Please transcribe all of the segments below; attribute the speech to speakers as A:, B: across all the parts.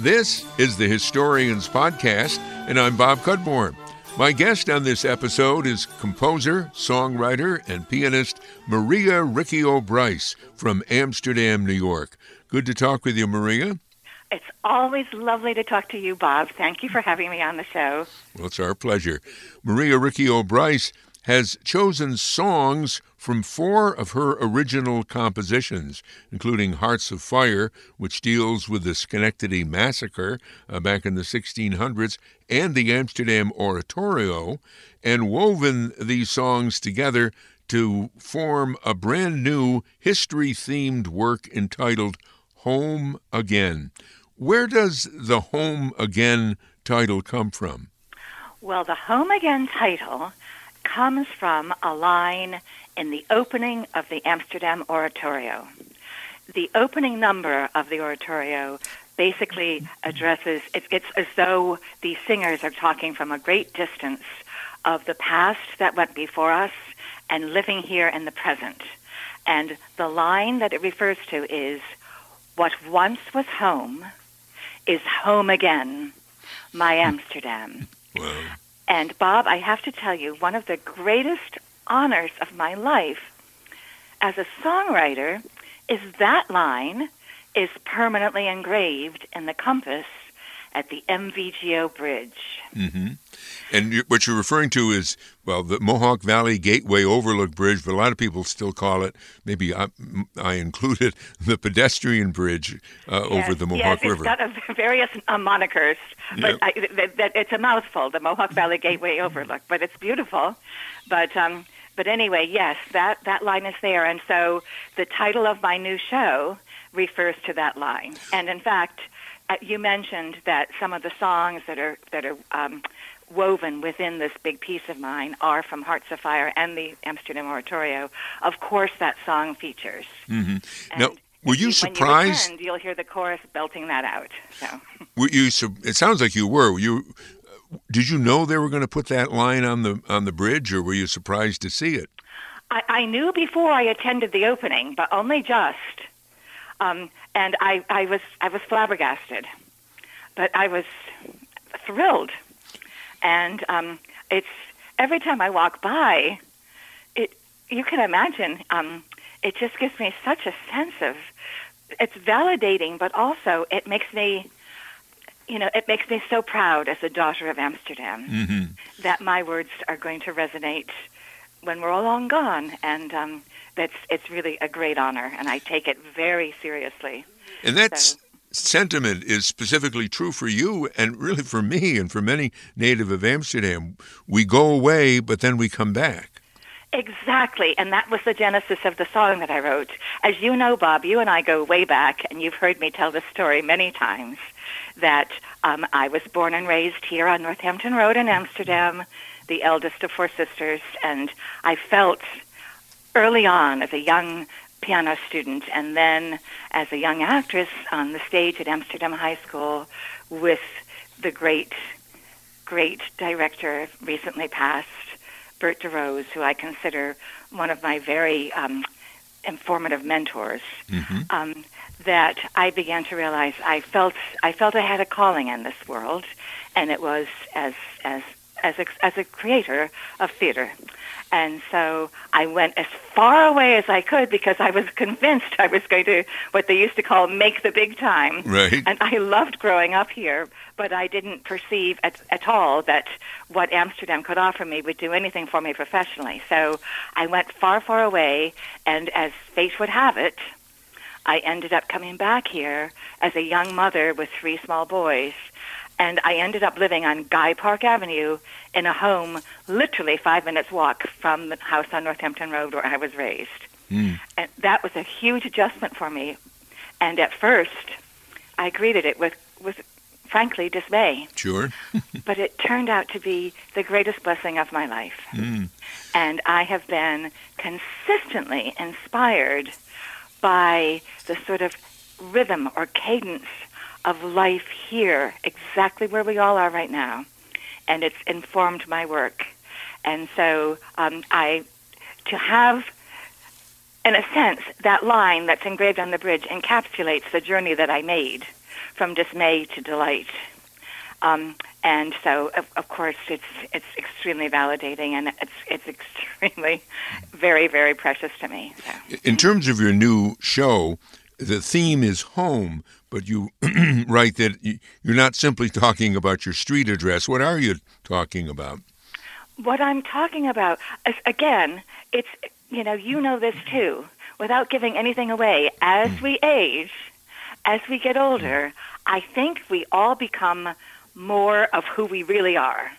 A: This is the Historians Podcast, and I'm Bob Cudmore. My guest on this episode is composer, songwriter, and pianist Maria Riccio Bryce from Amsterdam, New York. Good to talk with you, Maria.
B: It's always lovely to talk to you, Bob. Thank you for having me on the show.
A: Well, it's our pleasure. Maria Riccio Bryce has chosen songs from four of her original compositions, including Hearts of Fire, which deals with the Schenectady Massacre uh, back in the 1600s, and the Amsterdam Oratorio, and woven these songs together to form a brand new history themed work entitled Home Again. Where does the Home Again title come from?
B: Well, the Home Again title comes from a line in the opening of the Amsterdam Oratorio. The opening number of the oratorio basically addresses, it, it's as though the singers are talking from a great distance of the past that went before us and living here in the present. And the line that it refers to is, What once was home is home again, my Amsterdam.
A: Wow.
B: And Bob, I have to tell you, one of the greatest honors of my life as a songwriter is that line is permanently engraved in the compass at the MVGO Bridge.
A: Mm-hmm. And you, what you're referring to is, well, the Mohawk Valley Gateway Overlook Bridge, but a lot of people still call it, maybe I, I included, the pedestrian bridge uh,
B: yes,
A: over the Mohawk
B: yes,
A: River.
B: It's got various uh, monikers, but yep. I, th- th- it's a mouthful, the Mohawk Valley Gateway Overlook, but it's beautiful. But um, but anyway, yes, that, that line is there. And so the title of my new show refers to that line. And in fact, uh, you mentioned that some of the songs that are that are um, woven within this big piece of mine are from Hearts of Fire and the Amsterdam Oratorio. Of course, that song features.
A: Mm-hmm. Now, were you, surprised?
B: When you you'll hear the chorus belting that out. So.
A: Were you? It sounds like you were. Were you? Did you know they were going to put that line on the on the bridge, or were you surprised to see it?
B: I, I knew before I attended the opening, but only just. Um, and I, I was I was flabbergasted, but I was thrilled, and um, it's every time I walk by, it you can imagine um, it just gives me such a sense of it's validating, but also it makes me you know, it makes me so proud as a daughter of Amsterdam
A: mm-hmm.
B: that my words are going to resonate when we're all long gone, and um, that's it's really a great honor, and I take it very seriously.
A: And that so. sentiment is specifically true for you, and really for me, and for many native of Amsterdam. We go away, but then we come back.
B: Exactly, and that was the genesis of the song that I wrote. As you know, Bob, you and I go way back, and you've heard me tell this story many times. That um, I was born and raised here on Northampton Road in Amsterdam the eldest of four sisters, and I felt early on as a young piano student and then as a young actress on the stage at Amsterdam High School with the great, great director, recently passed, Bert DeRose, who I consider one of my very um, informative mentors.
A: Mm-hmm.
B: Um, that I began to realize I felt I felt I had a calling in this world, and it was as as as a, as a creator of theater. And so I went as far away as I could because I was convinced I was going to what they used to call make the big time.
A: Right.
B: And I loved growing up here, but I didn't perceive at, at all that what Amsterdam could offer me would do anything for me professionally. So I went far, far away, and as fate would have it, I ended up coming back here as a young mother with three small boys and I ended up living on Guy Park Avenue in a home literally five minutes walk from the house on Northampton Road where I was raised.
A: Mm.
B: And that was a huge adjustment for me. And at first, I greeted it with, with frankly, dismay.
A: Sure.
B: but it turned out to be the greatest blessing of my life.
A: Mm.
B: And I have been consistently inspired by the sort of rhythm or cadence of life here, exactly where we all are right now, and it's informed my work. And so um, I, to have, in a sense, that line that's engraved on the bridge encapsulates the journey that I made from dismay to delight. Um, and so, of, of, course, it's it's extremely validating, and it's it's extremely, very very precious to me. So.
A: In terms of your new show, the theme is home, but you write that you're not simply talking about your street address. What are you talking about?
B: What I'm talking about is again, it's you know you know this too. Without giving anything away, as mm. we age, as we get older, I think we all become more of who we really are.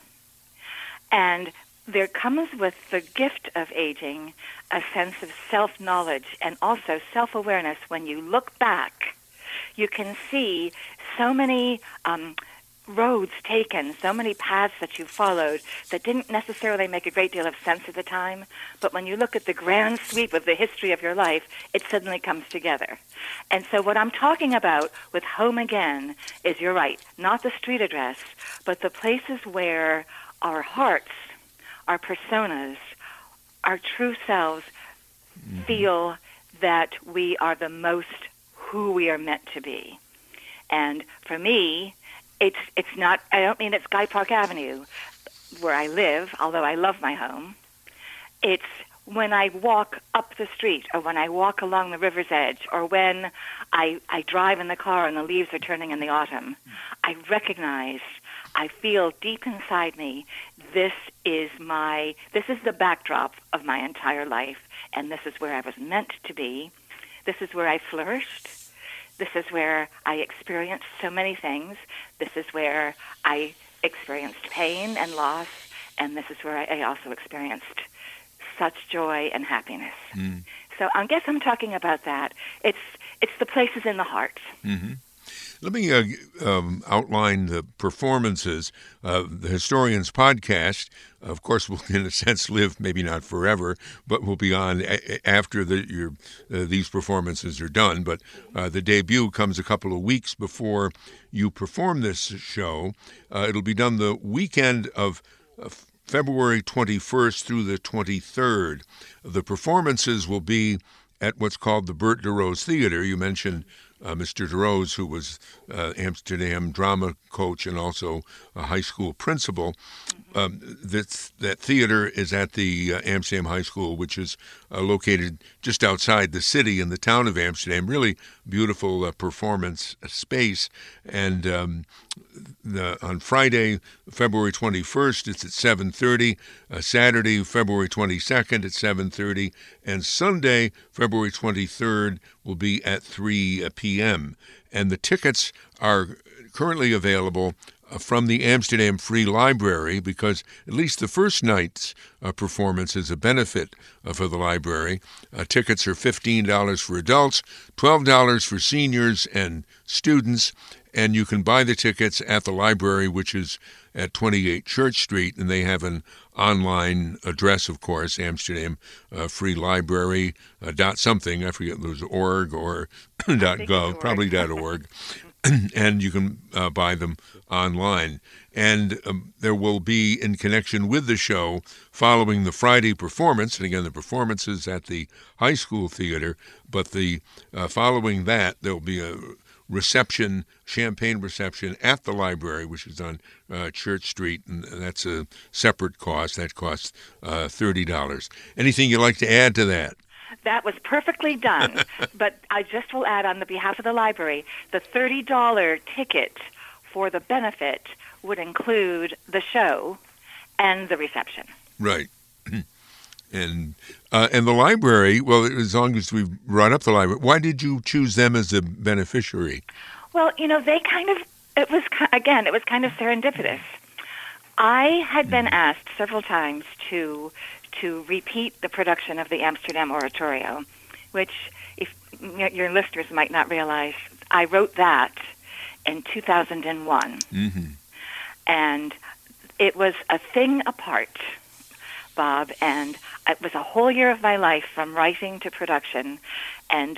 B: And there comes with the gift of aging a sense of self knowledge and also self awareness. When you look back, you can see so many um, roads taken, so many paths that you followed that didn't necessarily make a great deal of sense at the time, but when you look at the grand sweep of the history of your life, it suddenly comes together. And so what I'm talking about with home again is you're right, not the street address, but the places where our hearts, our personas, our true selves mm-hmm. feel that we are the most who we are meant to be. And for me, it's it's not. I don't mean it's Guy Park Avenue, where I live, although I love my home. It's when I walk up the street, or when I walk along the river's edge, or when I I drive in the car and the leaves are turning in the autumn. I recognize. I feel deep inside me. This is my. This is the backdrop of my entire life, and this is where I was meant to be. This is where I flourished. This is where I experienced so many things. This is where I experienced pain and loss, and this is where I also experienced such joy and happiness. Mm. So I guess I'm talking about that. It's it's the places in the heart.
A: Mm-hmm. Let me uh, um, outline the performances. Uh, the Historians podcast, of course, will in a sense live maybe not forever, but will be on a- after the, your, uh, these performances are done. But uh, the debut comes a couple of weeks before you perform this show. Uh, it'll be done the weekend of February 21st through the 23rd. The performances will be at what's called the Bert DeRose Theater. You mentioned uh, Mr. DeRose, who was uh, Amsterdam drama coach and also a high school principal. Um, that that theater is at the uh, Amsterdam High School, which is uh, located just outside the city in the town of Amsterdam. Really beautiful uh, performance space. And um, the, on Friday, February 21st, it's at 7:30. Uh, Saturday, February 22nd, at 7:30, and Sunday, February 23rd, will be at 3 p.m. And the tickets are currently available uh, from the Amsterdam Free Library because at least the first night's uh, performance is a benefit uh, for the library. Uh, tickets are $15 for adults, $12 for seniors and students, and you can buy the tickets at the library, which is at 28 Church Street, and they have an online address, of course, Amsterdam uh, Free Library uh, dot something. I forget it was org or dot gov, probably dot org. and you can uh, buy them online. And um, there will be, in connection with the show, following the Friday performance, and again, the performance is at the high school theater, but the uh, following that, there will be a reception, champagne reception at the library, which is on uh, Church Street, and that's a separate cost. That costs uh, $30. Anything you'd like to add to that?
B: That was perfectly done. but I just will add on the behalf of the library the $30 ticket for the benefit would include the show and the reception.
A: Right. And uh, and the library, well, as long as we've brought up the library, why did you choose them as a beneficiary?
B: Well, you know, they kind of, it was, again, it was kind of serendipitous. I had been mm-hmm. asked several times to to repeat the production of the Amsterdam Oratorio, which, if your listeners might not realize, I wrote that in 2001. Mm-hmm. And it was a thing apart, Bob, and it was a whole year of my life from writing to production. And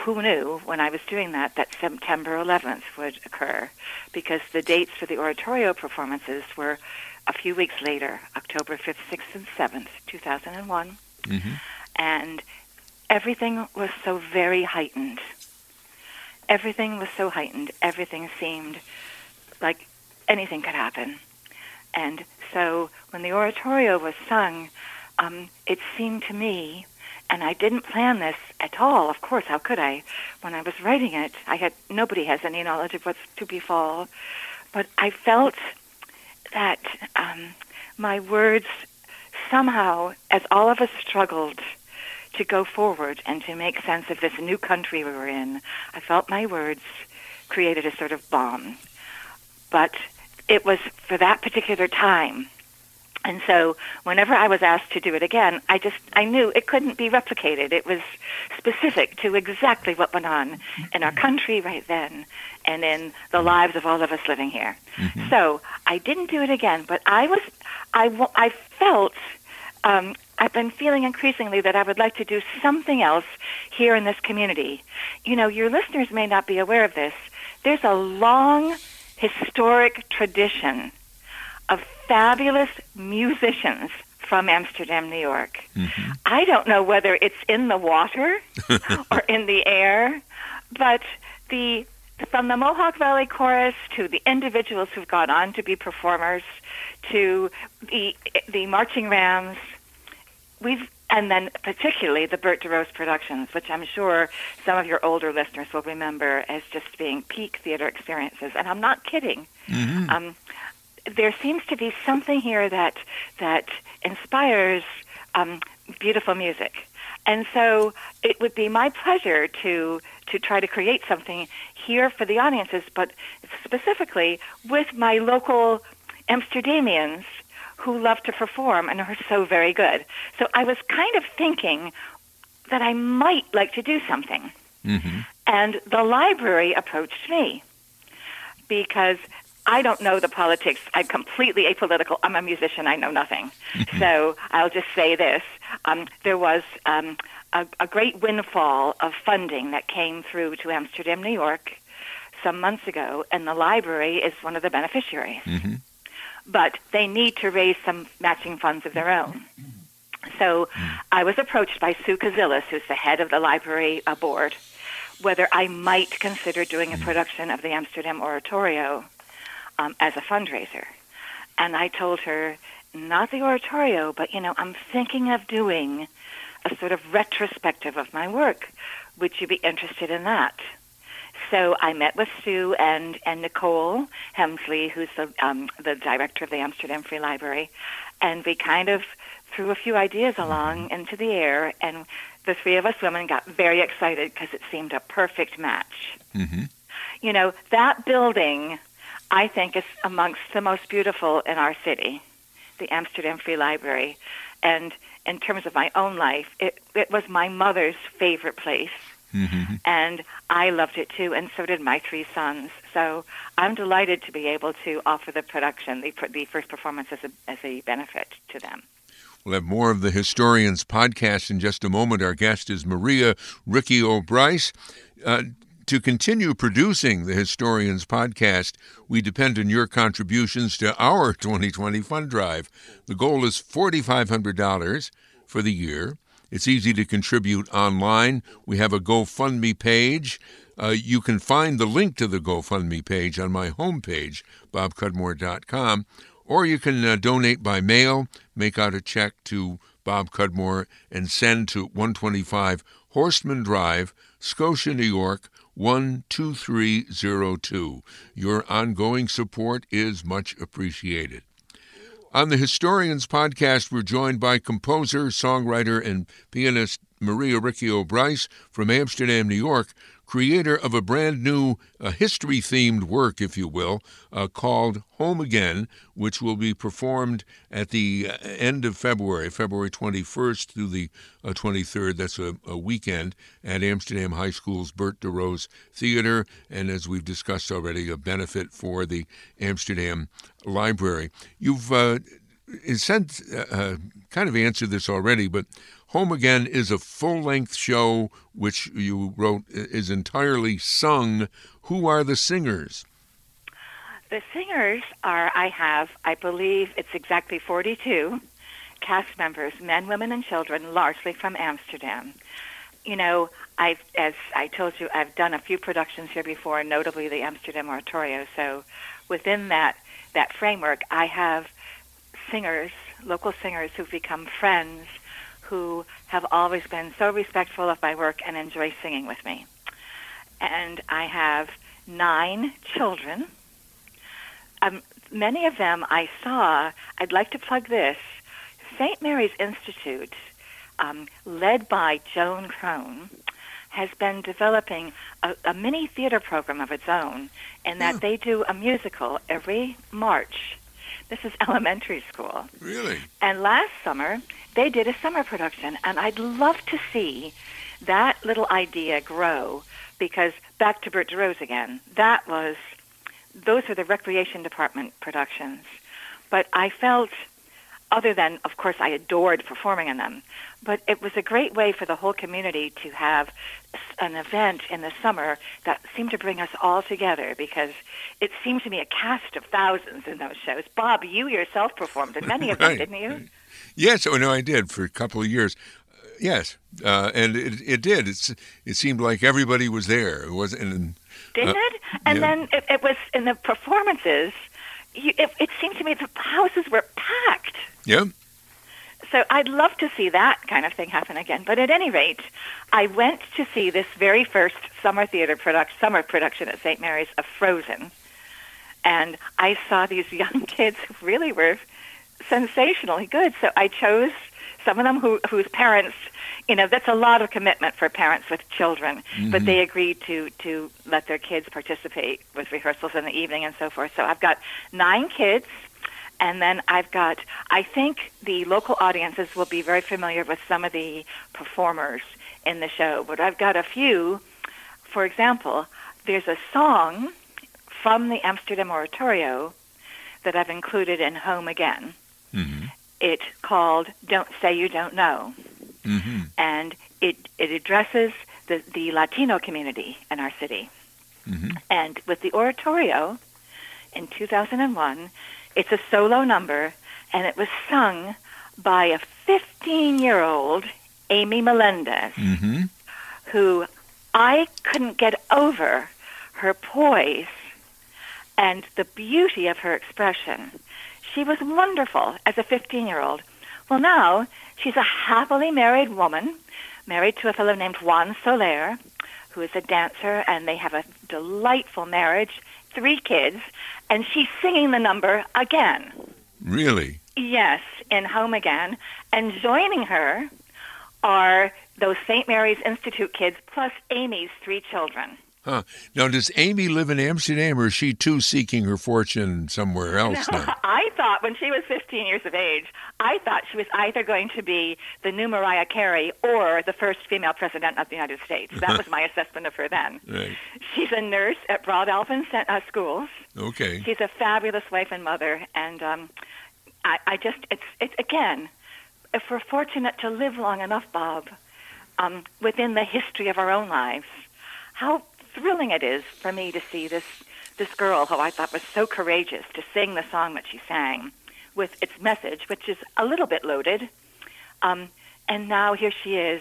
B: who knew when I was doing that that September 11th would occur because the dates for the oratorio performances were a few weeks later, October 5th, 6th, and 7th, 2001. Mm-hmm. And everything was so very heightened. everything was so heightened. Everything seemed like anything could happen. And so when the oratorio was sung, um, it seemed to me, and I didn't plan this at all. Of course, how could I? When I was writing it, I had nobody has any knowledge of what's to befall, but I felt that um, my words somehow, as all of us struggled to go forward and to make sense of this new country we were in, I felt my words created a sort of balm. But it was for that particular time. And so whenever I was asked to do it again, I just I knew it couldn't be replicated. It was specific to exactly what went on in our country right then and in the lives of all of us living here. Mm-hmm. So I didn't do it again, but I was I I felt um, I've been feeling increasingly that I would like to do something else here in this community. You know, your listeners may not be aware of this. There's a long historic tradition of fabulous musicians from Amsterdam, New York. Mm-hmm. I don't know whether it's in the water or in the air, but the from the Mohawk Valley Chorus to the individuals who've gone on to be performers to the the marching rams, we've and then particularly the Bert DeRose productions, which I'm sure some of your older listeners will remember as just being peak theater experiences. And I'm not kidding. Mm-hmm. Um, there seems to be something here that that inspires um, beautiful music, and so it would be my pleasure to to try to create something here for the audiences, but specifically with my local Amsterdamians who love to perform and are so very good. So I was kind of thinking that I might like to do something. Mm-hmm. And the library approached me because I don't know the politics. I'm completely apolitical. I'm a musician. I know nothing. Mm-hmm. so I'll just say this. Um, there was um, a, a great windfall of funding that came through to Amsterdam, New York, some months ago, and the library is one of the beneficiaries. Mm-hmm but they need to raise some matching funds of their own. So I was approached by Sue Kazillis, who's the head of the library uh, board, whether I might consider doing a production of the Amsterdam Oratorio um, as a fundraiser. And I told her, not the oratorio, but you know, I'm thinking of doing a sort of retrospective of my work. Would you be interested in that? So I met with Sue and, and Nicole Hemsley, who's the, um, the director of the Amsterdam Free Library, and we kind of threw a few ideas along mm-hmm. into the air, and the three of us women got very excited because it seemed a perfect match. Mm-hmm. You know, that building, I think, is amongst the most beautiful in our city, the Amsterdam Free Library. And in terms of my own life, it, it was my mother's favorite place. Mm-hmm. And I loved it too, and so did my three sons. So I'm delighted to be able to offer the production, the, the first performance, as a, as a benefit to them.
A: We'll have more of the Historians podcast in just a moment. Our guest is Maria Riccio Bryce. Uh, to continue producing the Historians podcast, we depend on your contributions to our 2020 fund drive. The goal is $4,500 for the year. It's easy to contribute online. We have a GoFundMe page. Uh, you can find the link to the GoFundMe page on my homepage, bobcudmore.com, or you can uh, donate by mail, make out a check to Bob Cudmore, and send to 125 Horstman Drive, Scotia, New York 12302. Your ongoing support is much appreciated. On the Historians podcast, we're joined by composer, songwriter, and pianist Maria Riccio Bryce from Amsterdam, New York, creator of a brand new uh, history themed work, if you will, uh, called Home Again, which will be performed at the uh, end of February, February 21st through the uh, 23rd. That's a, a, weekend at Amsterdam High School's Bert DeRose Theater, and as we've discussed already, a benefit for the Amsterdam Library. You've uh, sent, uh, kind of answered this already, but Home Again is a full length show which you wrote is entirely sung. Who are the singers?
B: The singers are, I have, I believe it's exactly 42 cast members, men, women, and children, largely from Amsterdam. you know, I've, as I told you, I've done a few productions here before, notably the Amsterdam Oratorio. So within that, that framework, I have singers, local singers who've become friends who have always been so respectful of my work and enjoy singing with me. And I have nine children. Um, many of them I saw. I'd like to plug this. St. Mary's Institute, um, led by Joan Crone, has been developing a, a, mini theater program of its own, in that oh. they do a musical every March. This is elementary school.
A: Really?
B: And last summer, they did a summer production, and I'd love to see that little idea grow because back to Bert DeRose again, that was, those are the recreation department productions. But I felt, other than, of course, I adored performing in them, but it was a great way for the whole community to have an event in the summer that seemed to bring us all together because it seemed to me a cast of thousands in those shows. Bob, you yourself performed in many of
A: right.
B: them, didn't you?
A: Yes, oh no, I did for a couple of years. Uh, yes, uh, and it, it did. It's it seemed like everybody was there. It was and
B: did uh, it? And yeah. then it, it, was in the performances. You, it, it seemed to me the houses were packed.
A: Yeah.
B: So I'd love to see that kind of thing happen again. But at any rate, I went to see this very first summer theater production, summer production at St. Mary's of Frozen, and I saw these young kids who really were sensationally good. So I chose some of them who, whose parents, you know, that's a lot of commitment for parents with children, mm-hmm. but they agreed to to let their kids participate with rehearsals in the evening and so forth. So I've got nine kids. And then I've got, I think the local audiences will be very familiar with some of the performers in the show, but I've got a few. For example, there's a song from the Amsterdam Oratorio that I've included in Home Again. Mm-hmm. It called "Don't Say You Don't Know," mm-hmm. and it it addresses the the Latino community in our city. Mm-hmm. And with the oratorio in 2001, it's a solo number, and it was sung by a 15 year old Amy Melendez, mm-hmm. who I couldn't get over her poise and the beauty of her expression. She was wonderful as a 15 year old. Well, now she's a happily married woman, married to a fellow named Juan Soler, who is a dancer, and they have a delightful marriage, three kids, and she's singing the number again.
A: Really?
B: Yes, in Home Again. And joining her are those St. Mary's Institute kids plus Amy's three children.
A: Huh. Now, does Amy live in Amsterdam, or is she too seeking her fortune somewhere else
B: no,
A: now?
B: I thought when she was 15 years of age, I thought she was either going to be the new Mariah Carey or the first female president of the United States. That was my assessment of her then.
A: Right.
B: She's a nurse at Broadalbin uh, Schools.
A: Okay.
B: She's a fabulous wife and mother, and um, I, I just, it's, it's again, if we're fortunate to live long enough, Bob, um, within the history of our own lives, how thrilling it is for me to see this this girl who I thought was so courageous to sing the song that she sang with its message, which is a little bit loaded. Um, and now here she is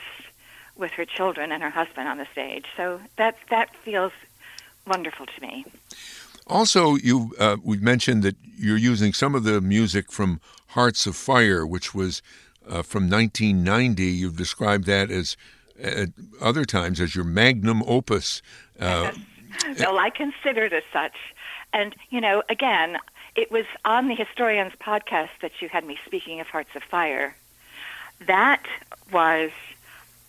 B: with her children and her husband on the stage. So that that feels wonderful to me.
A: Also, you uh, we mentioned that you're using some of the music from Hearts of Fire, which was uh, from 1990. You've described that as at other times as your magnum opus.
B: Uh, well, I consider it as such. And, you know, again, it was on the Historians podcast that you had me speaking of Hearts of Fire. That was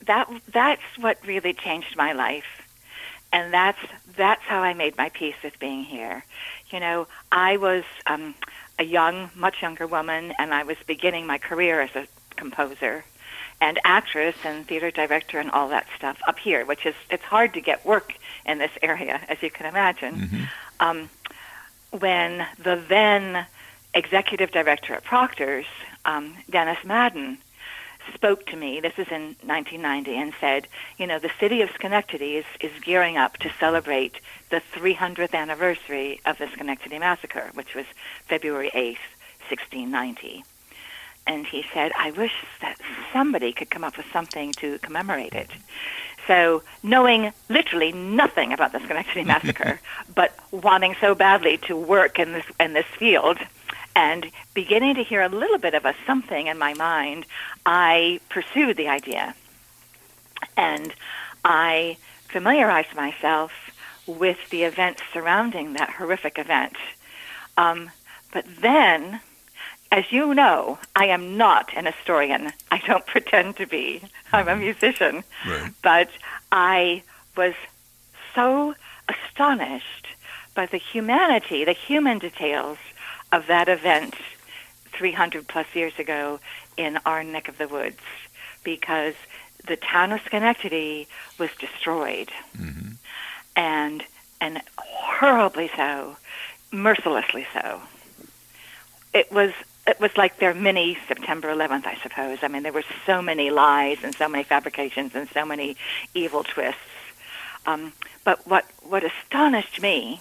B: that that's what really changed my life. And that's that's how I made my peace with being here. You know, I was um, a young, much younger woman, and I was beginning my career as a composer and actress and theater director and all that stuff up here, which is it's hard to get work in this area, as you can imagine. Mm-hmm. Um, when the then executive director at Proctor's, um, Dennis Madden, spoke to me, this is in 1990, and said, you know, the city of Schenectady is, is gearing up to celebrate the 300th anniversary of the Schenectady Massacre, which was February 8th, 1690. And he said, I wish that somebody could come up with something to commemorate it. So, knowing literally nothing about the Schenectady Massacre, but wanting so badly to work in this in this field, and beginning to hear a little bit of a something in my mind, I pursued the idea, and I familiarized myself with the events surrounding that horrific event. Um, but then as you know, I am not an historian. I don't pretend to be. I'm a musician.
A: Right.
B: But I was so astonished by the humanity, the human details of that event 300 plus years ago in our neck of the woods because the town of Schenectady was destroyed.
A: Mm-hmm.
B: And and horribly so, mercilessly so. It was it was like their mini September 11th, I suppose. I mean, there were so many lies and so many fabrications and so many evil twists. Um, but what what astonished me,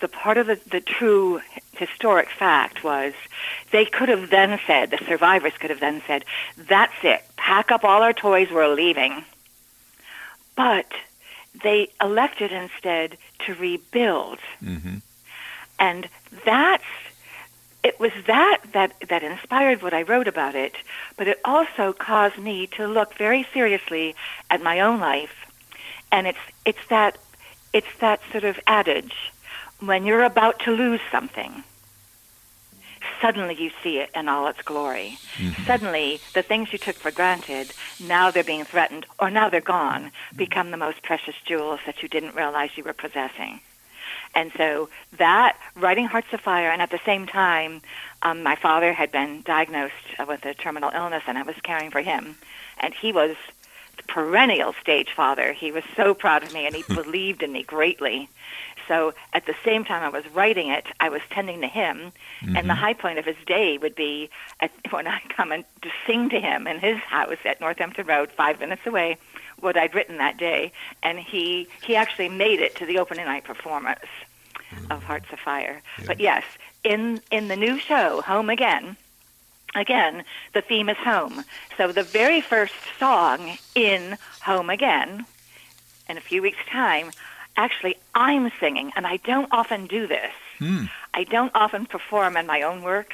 B: the part of the, the true historic fact was, they could have then said, the survivors could have then said, "That's it, pack up all our toys, we're leaving." But they elected instead to rebuild,
A: Mm-hmm.
B: and that's it was that that that inspired what I wrote about it, but it also caused me to look very seriously at my own life. And it's it's that it's that sort of adage when you're about to lose something, suddenly you see it in all its glory. Mm-hmm. Suddenly, the things you took for granted, now they're being threatened, or now they're gone, become the most precious jewels that you didn't realize you were possessing. And so that writing Hearts of Fire, and at the same time, um, my father had been diagnosed uh, with a terminal illness, and I was caring for him, and he was the perennial stage father. He was so proud of me, and he hmm. believed in me greatly. So at the same time I was writing it, I was tending to him, and the mm-hmm. high point of his day would be at, when I come and to sing to him in his house at Northampton Road, five minutes away, what I'd written that day, and he he actually made it to the opening night performance of Hearts of Fire. But yes, in in the new show, Home Again. Again, the theme is home. So the very first song in Home Again, in a few weeks' time, actually I'm singing, and I don't often do this.
A: Hmm.
B: I don't often perform in my own work.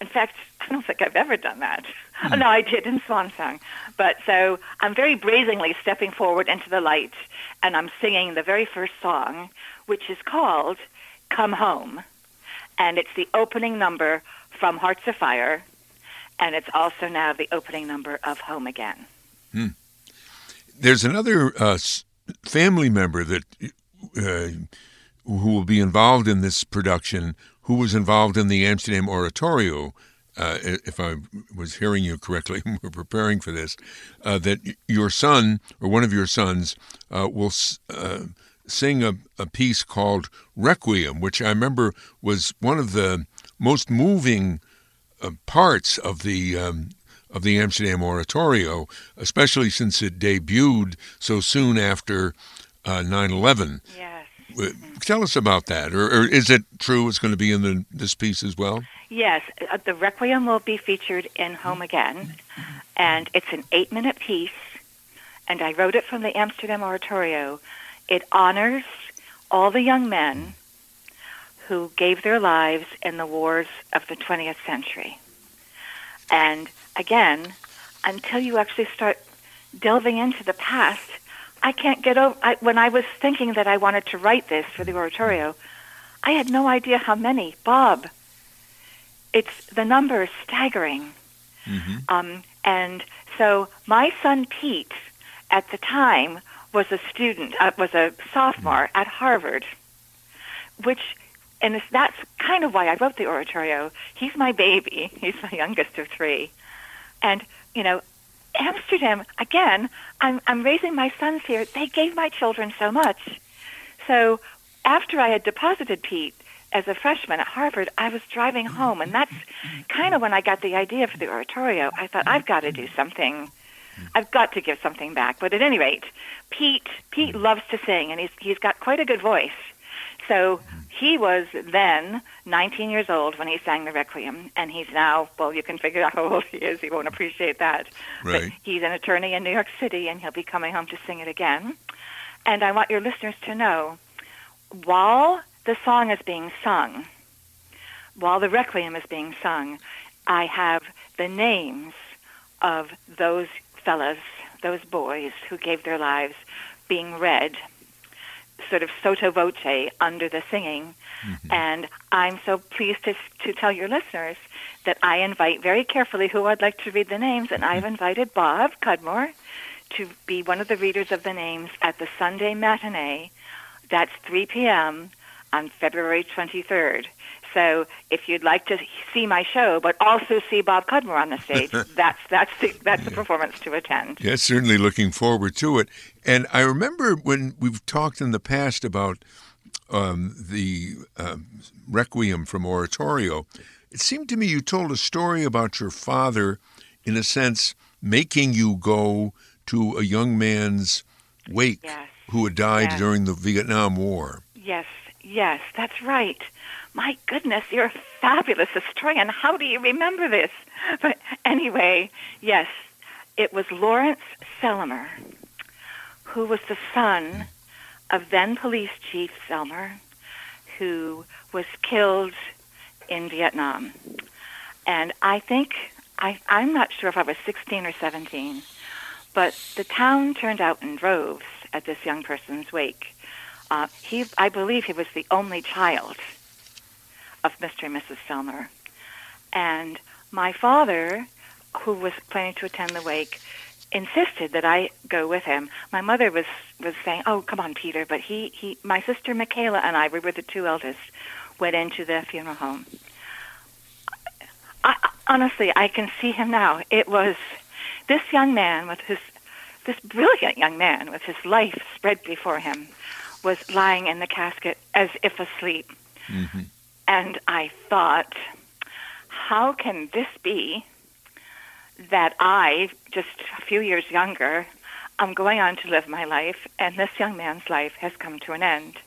B: In fact, I don't think I've ever done that. Oh, no, I did in Swan Song. But so I'm very brazenly stepping forward into the light, and I'm singing the very first song, which is called Come Home. And it's the opening number from Hearts of Fire, and it's also now the opening number of Home Again.
A: There's another uh, family member that uh, who will be involved in this production, who was involved in the Amsterdam Oratorio. Uh, if I was hearing you correctly, we're preparing for this, uh, that your son or one of your sons uh, will s- uh, sing a, a piece called Requiem, which I remember was one of the most moving uh, parts of the um, of the Amsterdam Oratorio, especially since it debuted so soon after uh, 9/11.
B: Yes.
A: Uh, Tell us about that, or, or is it true it's going to be in the, this piece as well?
B: Yes, uh, the Requiem will be featured in Home Again, and it's an eight minute piece, and I wrote it from the Amsterdam Oratorio. It honors all the young men who gave their lives in the wars of the 20th century. And again, until you actually start delving into the past, I can't get over. I, when I was thinking that I wanted to write this for the oratorio, I had no idea how many. Bob, it's the number is staggering.
A: Mm-hmm.
B: Um, and so my son Pete, at the time, was a student, uh, was a sophomore at Harvard, which, and that's kind of why I wrote the oratorio. He's my baby. He's my youngest of three, and you know, Amsterdam again. I'm I'm raising my sons here. They gave my children so much. So after I had deposited Pete as a freshman at Harvard, I was driving home, and that's kind of when I got the idea for the oratorio. I thought I've got to do something. I've got to give something back. But at any rate, Pete Pete loves to sing, and he's he's got quite a good voice. So he was then 19 years old when he sang the Requiem, and he's now, well, you can figure out how old he is. He won't appreciate that.
A: Right.
B: But he's an attorney in New York City, and he'll be coming home to sing it again. And I want your listeners to know while the song is being sung, while the Requiem is being sung, I have the names of those fellas, those boys who gave their lives being read sort of sotto voce under the singing. Mm-hmm. And I'm so pleased to, to tell your listeners that I invite very carefully who I'd like to read the names, and I've mm-hmm. invited Bob Cudmore to be one of the readers of the names at the Sunday matinee. That's 3 p.m. on February 23rd. So if you'd like to see my show, but also see Bob Cudmore on the stage, that's that's the that's the performance to attend.
A: Yes, certainly looking forward to it. And I remember when we've talked in the past about um, the uh, Requiem from Oratorio. It seemed to me you told a story about your father, in a sense, making you go to a young man's wake
B: yes.
A: who had died
B: yes.
A: during the Vietnam War.
B: Yes, yes, that's right. My goodness, you're a fabulous historian. How do you remember this? But anyway, yes, it was Lawrence Selmer, who was the son of then police chief Selmer, who was killed in Vietnam. And I think, I, I'm not sure if I was 16 or 17, but the town turned out in droves at this young person's wake. Uh, he, I believe he was the only child of Mr. and Mrs. Selmer. And my father, who was planning to attend the wake, insisted that I go with him. My mother was was saying, "Oh, come on, Peter," but he he my sister Michaela and I, we were the two eldest, went into the funeral home. I, honestly, I can see him now. It was this young man with his this brilliant young man with his life spread before him was lying in the casket as if asleep. Mm-hmm. And I thought, how can this be that I, just a few years younger, I'm going on to live my life, and this young man's life has come to an end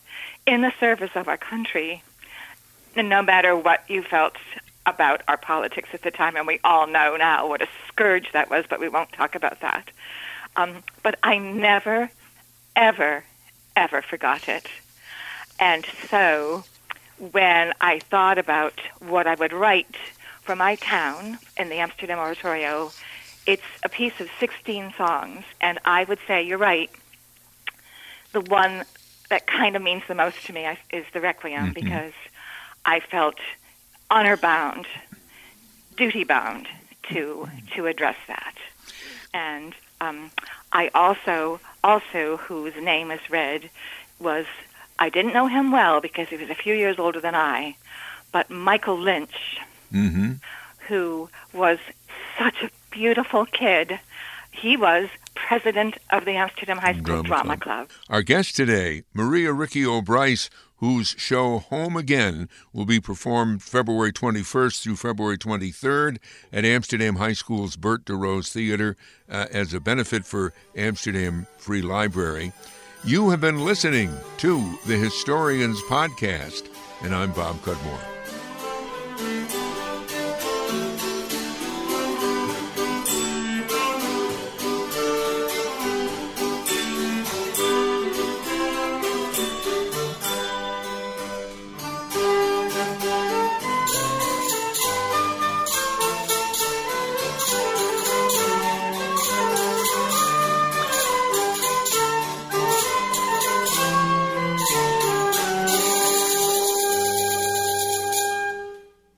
B: in the service of our country. And no matter what you felt about our politics at the time, and we all know now what a scourge that was, but we won't talk about that. Um, but I never, ever, ever forgot it. And so when I thought about what I would write for my town in the Amsterdam Oratorio, it's a piece of 16 songs, and I would say, you're right, the one that kind of means the most to me is the Requiem mm-hmm. because I felt honor bound, duty bound to to address that. And um, I also also whose name is read was I didn't know him well because he was a few years older than I, but Michael Lynch,
A: mm-hmm.
B: who was such a beautiful kid. He was president of the Amsterdam High School Drama, Drama Club.
A: Club. Our guest today, Maria Riccio Bryce, whose show Home Again will be performed February 21st through February 23rd at Amsterdam High School's Bert DeRose Theater uh, as a benefit for Amsterdam Free Library. You have been listening to the Historians Podcast, and I'm Bob Cudmore.